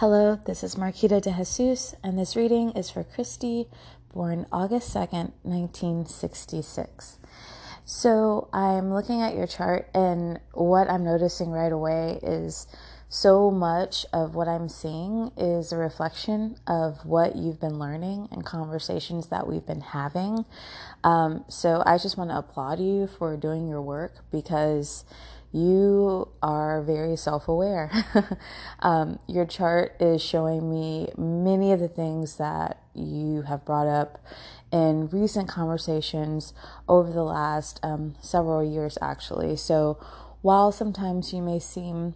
Hello, this is Marquita de Jesus, and this reading is for Kristy, born August 2nd, 1966. So I'm looking at your chart, and what I'm noticing right away is so much of what I'm seeing is a reflection of what you've been learning and conversations that we've been having. Um, so I just want to applaud you for doing your work because you are very self aware. um, your chart is showing me many of the things that you have brought up in recent conversations over the last um, several years, actually. So while sometimes you may seem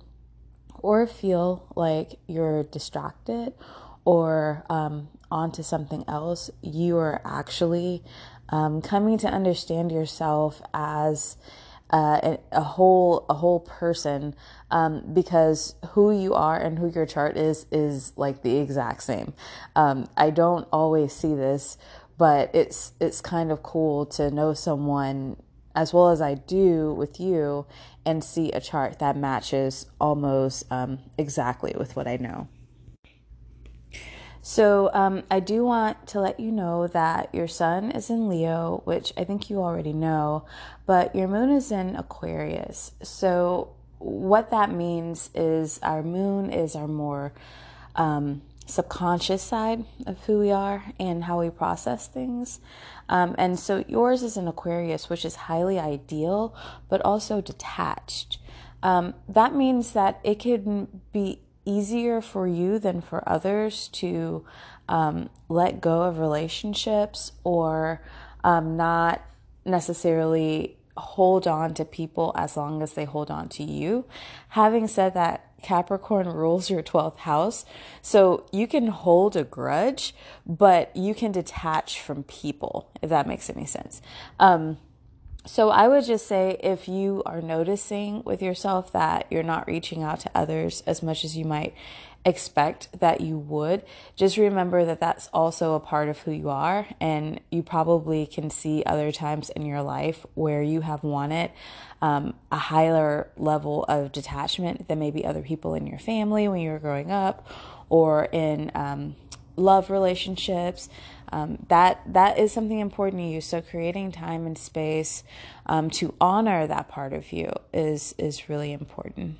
or feel like you're distracted or um, onto something else, you are actually um, coming to understand yourself as uh, a, whole a whole person um, because who you are and who your chart is is like the exact same. Um, I don't always see this, but it's it's kind of cool to know someone as well as I do with you and see a chart that matches almost um, exactly with what I know. So, um, I do want to let you know that your sun is in Leo, which I think you already know, but your moon is in Aquarius. So, what that means is our moon is our more um, subconscious side of who we are and how we process things. Um, and so, yours is in Aquarius, which is highly ideal, but also detached. Um, that means that it can be easier for you than for others to um, let go of relationships or um, not necessarily hold on to people as long as they hold on to you. Having said that, Capricorn rules your 12th house. So you can hold a grudge, but you can detach from people, if that makes any sense. Um, so I would just say if you are noticing with yourself that you're not reaching out to others as much as you might expect that you would, just remember that that's also a part of who you are. And you probably can see other times in your life where you have wanted um, a higher level of detachment than maybe other people in your family when you were growing up or in um, love relationships um, that that is something important to you. So creating time and space um, to honor that part of you is is really important.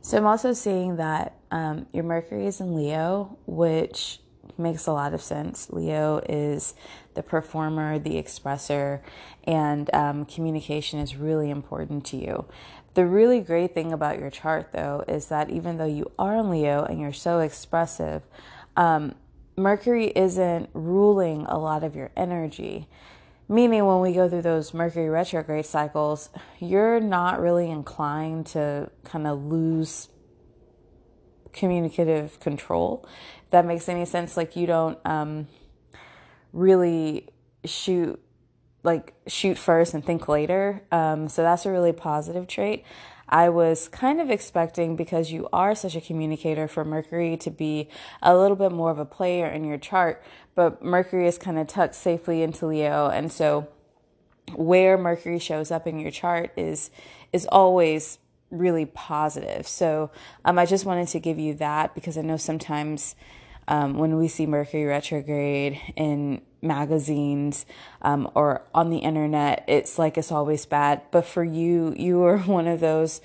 So I'm also seeing that um, your Mercury is in Leo, which makes a lot of sense. Leo is the performer, the expresser, and um, communication is really important to you. The really great thing about your chart, though, is that even though you are in Leo and you're so expressive, um, Mercury isn't ruling a lot of your energy. Meaning, when we go through those Mercury retrograde cycles, you're not really inclined to kind of lose communicative control. If that makes any sense. Like, you don't um, really shoot like shoot first and think later. Um, so that's a really positive trait. I was kind of expecting because you are such a communicator for Mercury to be a little bit more of a player in your chart, but Mercury is kind of tucked safely into Leo, and so where Mercury shows up in your chart is is always really positive. So um, I just wanted to give you that because I know sometimes um, when we see Mercury retrograde in magazines um, or on the internet, it's like it's always bad. But for you, you are one of those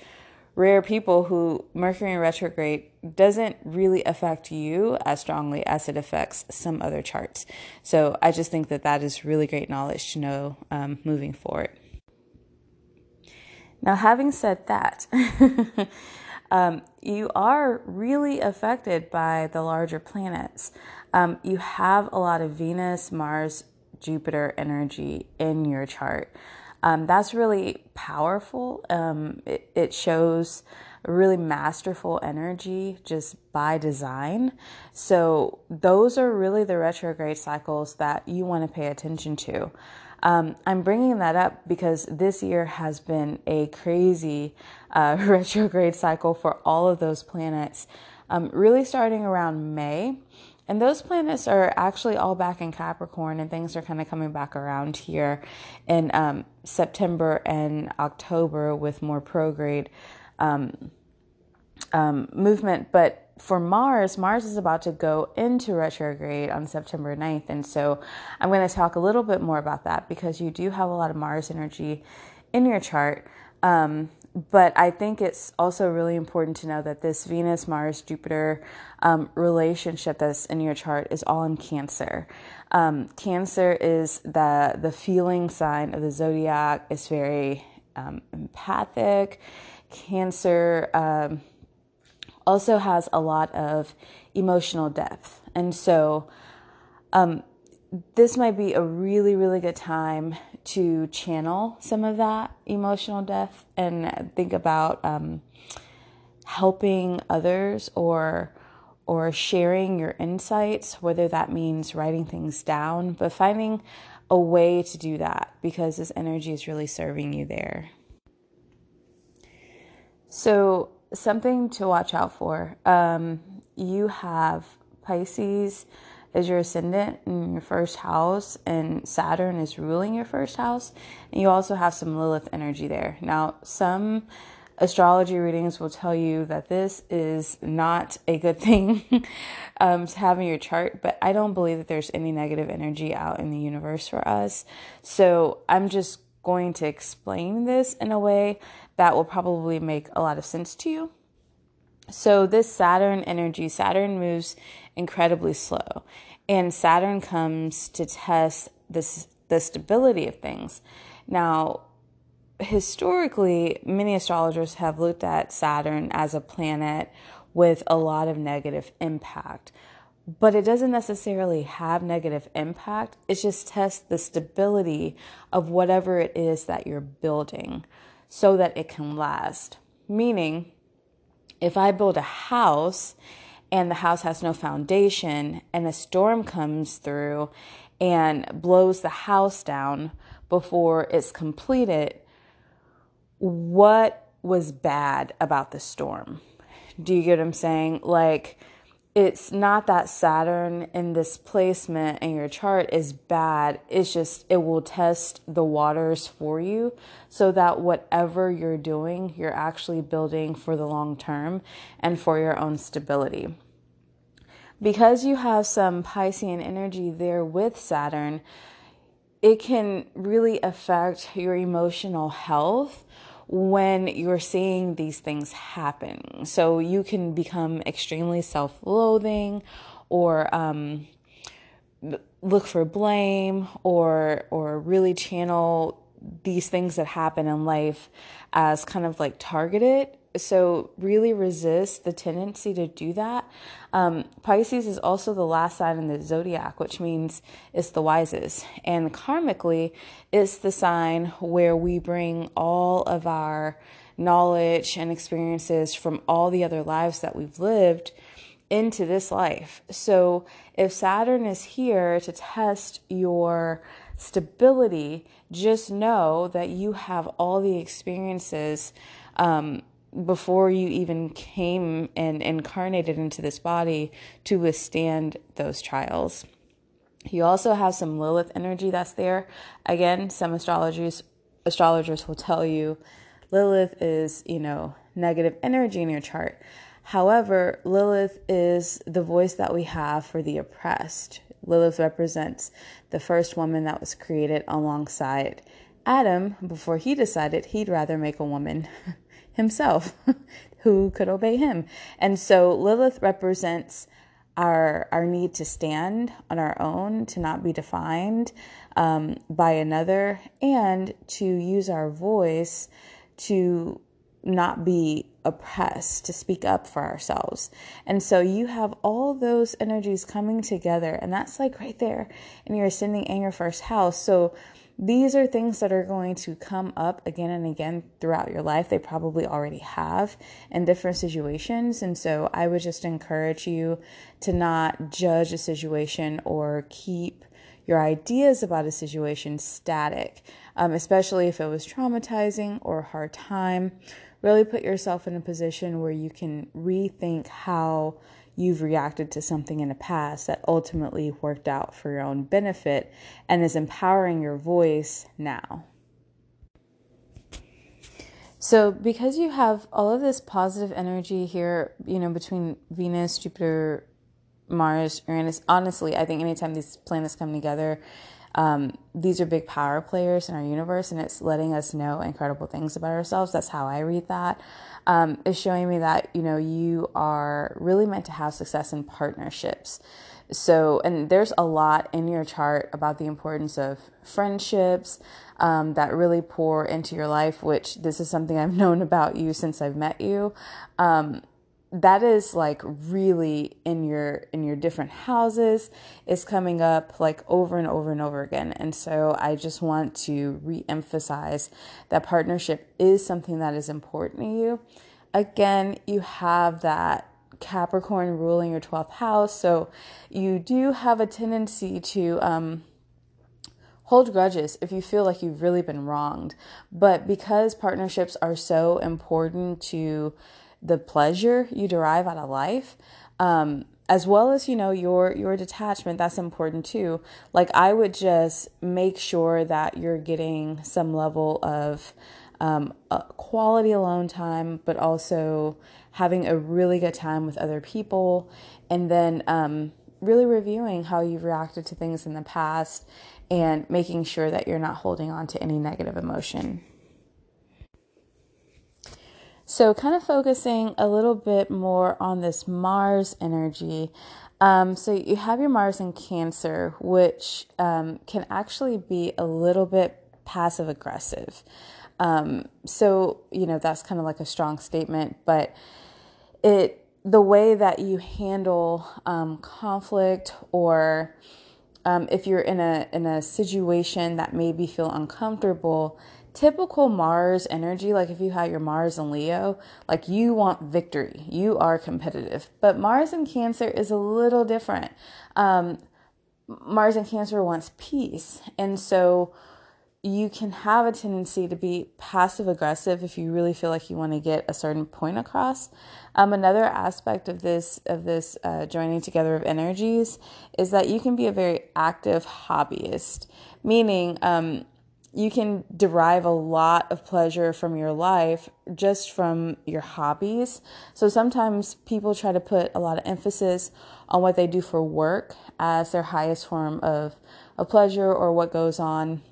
rare people who Mercury retrograde doesn't really affect you as strongly as it affects some other charts. So I just think that that is really great knowledge to know um, moving forward. Now, having said that, um, you are really affected by the larger planets. Um, you have a lot of Venus, Mars, Jupiter energy in your chart. Um, that's really powerful. Um, it, it shows really masterful energy just by design. So, those are really the retrograde cycles that you want to pay attention to. Um, I'm bringing that up because this year has been a crazy uh, retrograde cycle for all of those planets, um, really starting around May. And those planets are actually all back in Capricorn, and things are kind of coming back around here in um, September and October with more prograde um, um, movement. But for Mars, Mars is about to go into retrograde on September 9th. And so I'm going to talk a little bit more about that because you do have a lot of Mars energy in your chart. Um, but I think it's also really important to know that this Venus, Mars, Jupiter um, relationship that's in your chart is all in Cancer. Um, cancer is the the feeling sign of the zodiac. It's very um, empathic. Cancer um, also has a lot of emotional depth, and so um, this might be a really really good time to channel some of that emotional depth and think about um, helping others or or sharing your insights, whether that means writing things down, but finding a way to do that because this energy is really serving you there. So, something to watch out for. Um, you have Pisces as your ascendant in your first house, and Saturn is ruling your first house. And you also have some Lilith energy there. Now, some astrology readings will tell you that this is not a good thing um, to have in your chart, but I don't believe that there's any negative energy out in the universe for us. So I'm just going to explain this in a way that will probably make a lot of sense to you. So, this Saturn energy, Saturn moves incredibly slow, and Saturn comes to test this the stability of things. Now, historically, many astrologers have looked at Saturn as a planet with a lot of negative impact. But it doesn't necessarily have negative impact. It just tests the stability of whatever it is that you're building so that it can last. Meaning, if I build a house and the house has no foundation and a storm comes through and blows the house down before it's completed, what was bad about the storm. Do you get what I'm saying? Like, it's not that Saturn in this placement in your chart is bad. It's just it will test the waters for you so that whatever you're doing, you're actually building for the long term and for your own stability. Because you have some Piscean energy there with Saturn, it can really affect your emotional health when you're seeing these things happen. So you can become extremely self loathing or um, look for blame or or really channel these things that happen in life as kind of like targeted so really resist the tendency to do that. Um, Pisces is also the last sign in the zodiac, which means it's the wisest. And karmically, it's the sign where we bring all of our knowledge and experiences from all the other lives that we've lived into this life. So if Saturn is here to test your stability, just know that you have all the experiences um, before you even came and incarnated into this body to withstand those trials. You also have some Lilith energy that's there. Again, some astrologers astrologers will tell you Lilith is, you know, negative energy in your chart. However, Lilith is the voice that we have for the oppressed. Lilith represents the first woman that was created alongside Adam before he decided he'd rather make a woman himself who could obey him. And so Lilith represents our our need to stand on our own, to not be defined um, by another, and to use our voice to not be oppressed, to speak up for ourselves. And so you have all those energies coming together, and that's like right there in your ascending your first house. So these are things that are going to come up again and again throughout your life. They probably already have in different situations. And so I would just encourage you to not judge a situation or keep your ideas about a situation static, um, especially if it was traumatizing or a hard time. Really put yourself in a position where you can rethink how you've reacted to something in the past that ultimately worked out for your own benefit and is empowering your voice now. So, because you have all of this positive energy here, you know, between Venus, Jupiter, Mars, Uranus, honestly, I think anytime these planets come together, um, these are big power players in our universe, and it's letting us know incredible things about ourselves. That's how I read that. Um, it's showing me that, you know, you are really meant to have success in partnerships. So, and there's a lot in your chart about the importance of friendships um, that really pour into your life, which this is something I've known about you since I've met you. Um, that is like really in your in your different houses is coming up like over and over and over again and so i just want to re-emphasize that partnership is something that is important to you again you have that Capricorn ruling your 12th house. So you do have a tendency to um, hold grudges if you feel like you've really been wronged. But because partnerships are so important to the pleasure you derive out of life, um, as well as you know your your detachment that's important too like i would just make sure that you're getting some level of um, quality alone time but also having a really good time with other people, and then um, really reviewing how you've reacted to things in the past and making sure that you're not holding on to any negative emotion. So, kind of focusing a little bit more on this Mars energy. Um, so, you have your Mars in Cancer, which um, can actually be a little bit passive aggressive. Um, so, you know, that's kind of like a strong statement, but it the way that you handle um, conflict or um, if you're in a in a situation that maybe feel uncomfortable typical mars energy like if you had your mars and leo like you want victory. You are competitive. But mars and cancer is a little different. Um, mars and cancer wants peace. And so you can have a tendency to be passive aggressive if you really feel like you want to get a certain point across. Um, another aspect of this of this uh, joining together of energies is that you can be a very active hobbyist, meaning um, you can derive a lot of pleasure from your life just from your hobbies. So sometimes people try to put a lot of emphasis on what they do for work as their highest form of, of pleasure or what goes on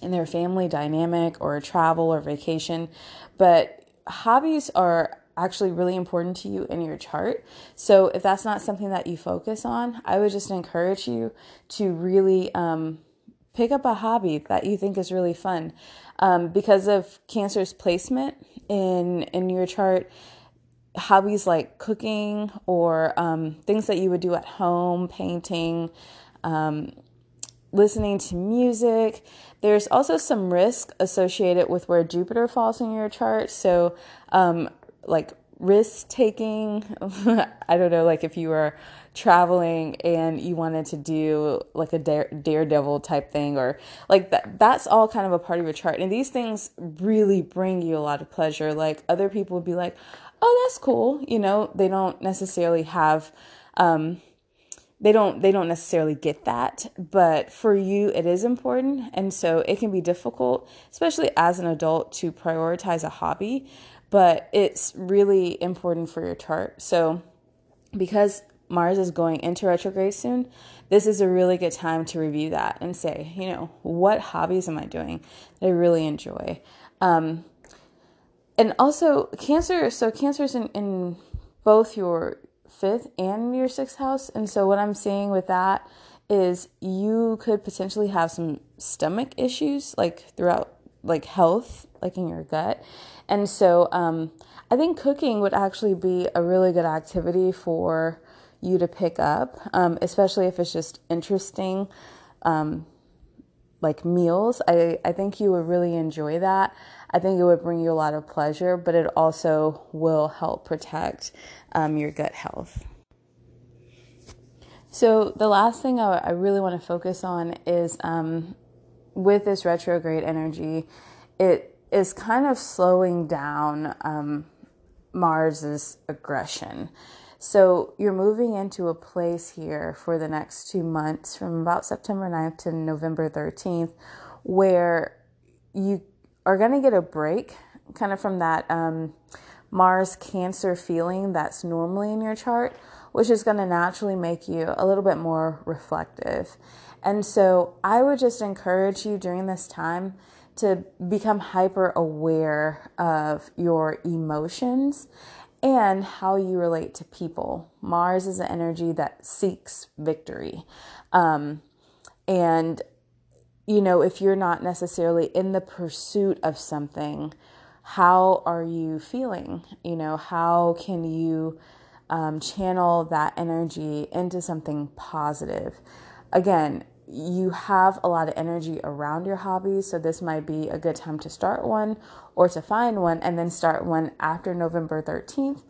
in their family dynamic or travel or vacation. But hobbies are actually really important to you in your chart. So if that's not something that you focus on, I would just encourage you to really um, pick up a hobby that you think is really fun. Um, because of Cancer's placement in in your chart, hobbies like cooking or um, things that you would do at home, painting, um, listening to music. There's also some risk associated with where Jupiter falls in your chart. So, um, like risk taking, I don't know, like if you were traveling and you wanted to do like a dare, daredevil type thing or like that that's all kind of a part of your chart. And these things really bring you a lot of pleasure. Like other people would be like oh that's cool you know? They don't necessarily have um they don't they don't necessarily get that but for you it is important. And so it can be difficult especially as an adult to prioritize a hobby but it's really important for your chart so because Mars is going into retrograde soon this is a really good time to review that and say you know what hobbies am I doing that I really enjoy um, and also cancer so cancer's in, in both your fifth and your sixth house. And so, what I'm seeing with that is you could potentially have some stomach issues, like throughout, like health, like in your gut. And so, um, I think cooking would actually be a really good activity for you to pick up, um, especially if it's just interesting. Um, like meals. I, I think you would really enjoy that. I think it would bring you a lot of pleasure, but it also will help protect um, your gut health. So, the last thing I, I really want to focus on is um, with this retrograde energy, it is kind of slowing down um, Mars's aggression. So you're moving into a place here for the next two months from about September 9th to November 13th where you are going to get a break kind of from that um, Mars Cancer feeling that's normally in your chart, which is going to naturally make you a little bit more reflective. And so I would just encourage you during this time to become hyper aware of your emotions and how you relate to people. Mars is an energy that seeks victory. Um, and, you know, if you're not necessarily in the pursuit of something, how are you feeling? You know, how can you um, channel that energy into something positive? Again, you have a lot of energy around your hobbies, so this might be a good time to start one or to find one and then start one after November 13th.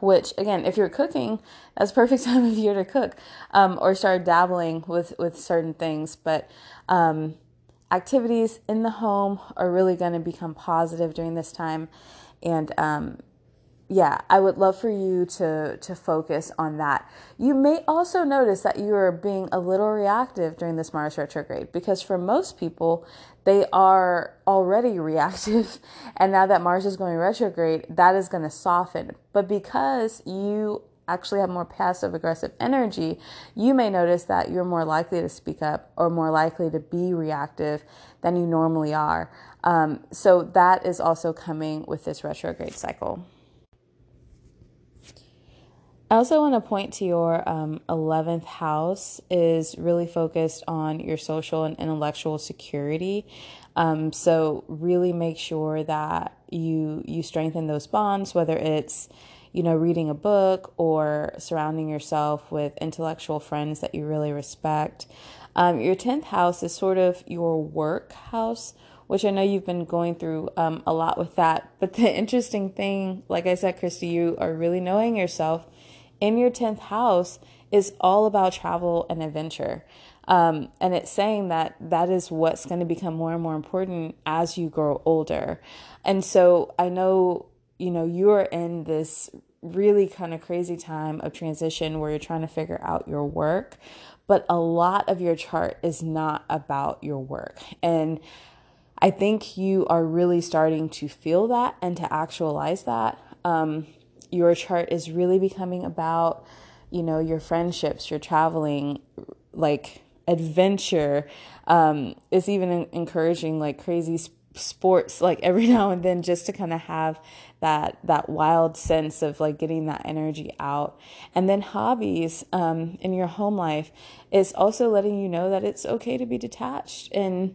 Which again, if you're cooking, that's perfect time of year to cook, um, or start dabbling with with certain things. But um, activities in the home are really going to become positive during this time, and um, yeah, I would love for you to to focus on that. You may also notice that you are being a little reactive during this Mars retrograde because for most people, they are already reactive and now that Mars is going retrograde, that is going to soften. But because you actually have more passive aggressive energy, you may notice that you're more likely to speak up or more likely to be reactive than you normally are. Um, so that is also coming with this retrograde cycle. I also want to point to your um, 11th house is really focused on your social and intellectual security. Um, so really make sure that you you strengthen those bonds, whether it's you know reading a book or surrounding yourself with intellectual friends that you really respect. Um, your 10th house is sort of your work house which I know you've been going through um, a lot with that. But the interesting thing, like I said, Kristy, you are really knowing yourself in your 10th house is all about travel and adventure. Um, and it's saying that that is what's going to become more and more important as you grow older. And so I know, you know, you're in this really kind of crazy time of transition where you're trying to figure out your work, but a lot of your chart is not about your work. And I think you are really starting to feel that and to actualize that. Um, your chart is really becoming about, you know, your friendships, your traveling, like adventure. Um, it's even encouraging like crazy sports, like every now and then, just to kind of have that that wild sense of like getting that energy out. And then hobbies um, in your home life is also letting you know that it's okay to be detached and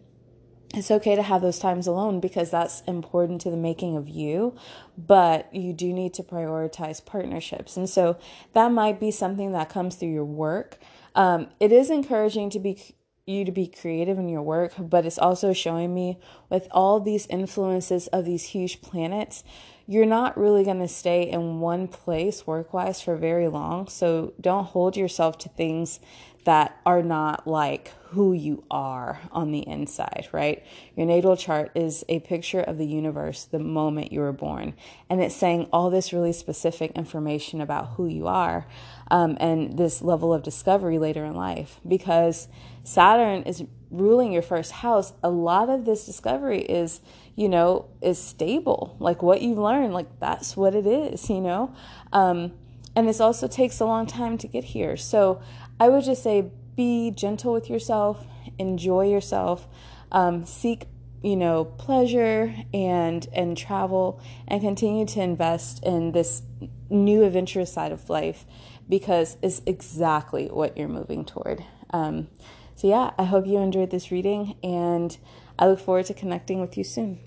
it's okay to have those times alone because that's important to the making of you, but you do need to prioritize partnerships. And so that might be something that comes through your work. Um, it is encouraging to be you to be creative in your work, but it's also showing me with all these influences of these huge planets, you're not really going to stay in one place work wise for very long. So don't hold yourself to things that are not like who you are on the inside, right? Your natal chart is a picture of the universe the moment you were born. And it's saying all this really specific information about who you are um, and this level of discovery later in life. Because Saturn is ruling your first house, a lot of this discovery is, you know, is stable. Like what you've learned, like that's what it is, you know? Um, and this also takes a long time to get here. So I would just say be gentle with yourself, enjoy yourself, um, seek you know pleasure and and travel and continue to invest in this new adventurous side of life because it's exactly what you're moving toward. Um, so yeah i hope you enjoyed this reading and i look forward to connecting with you soon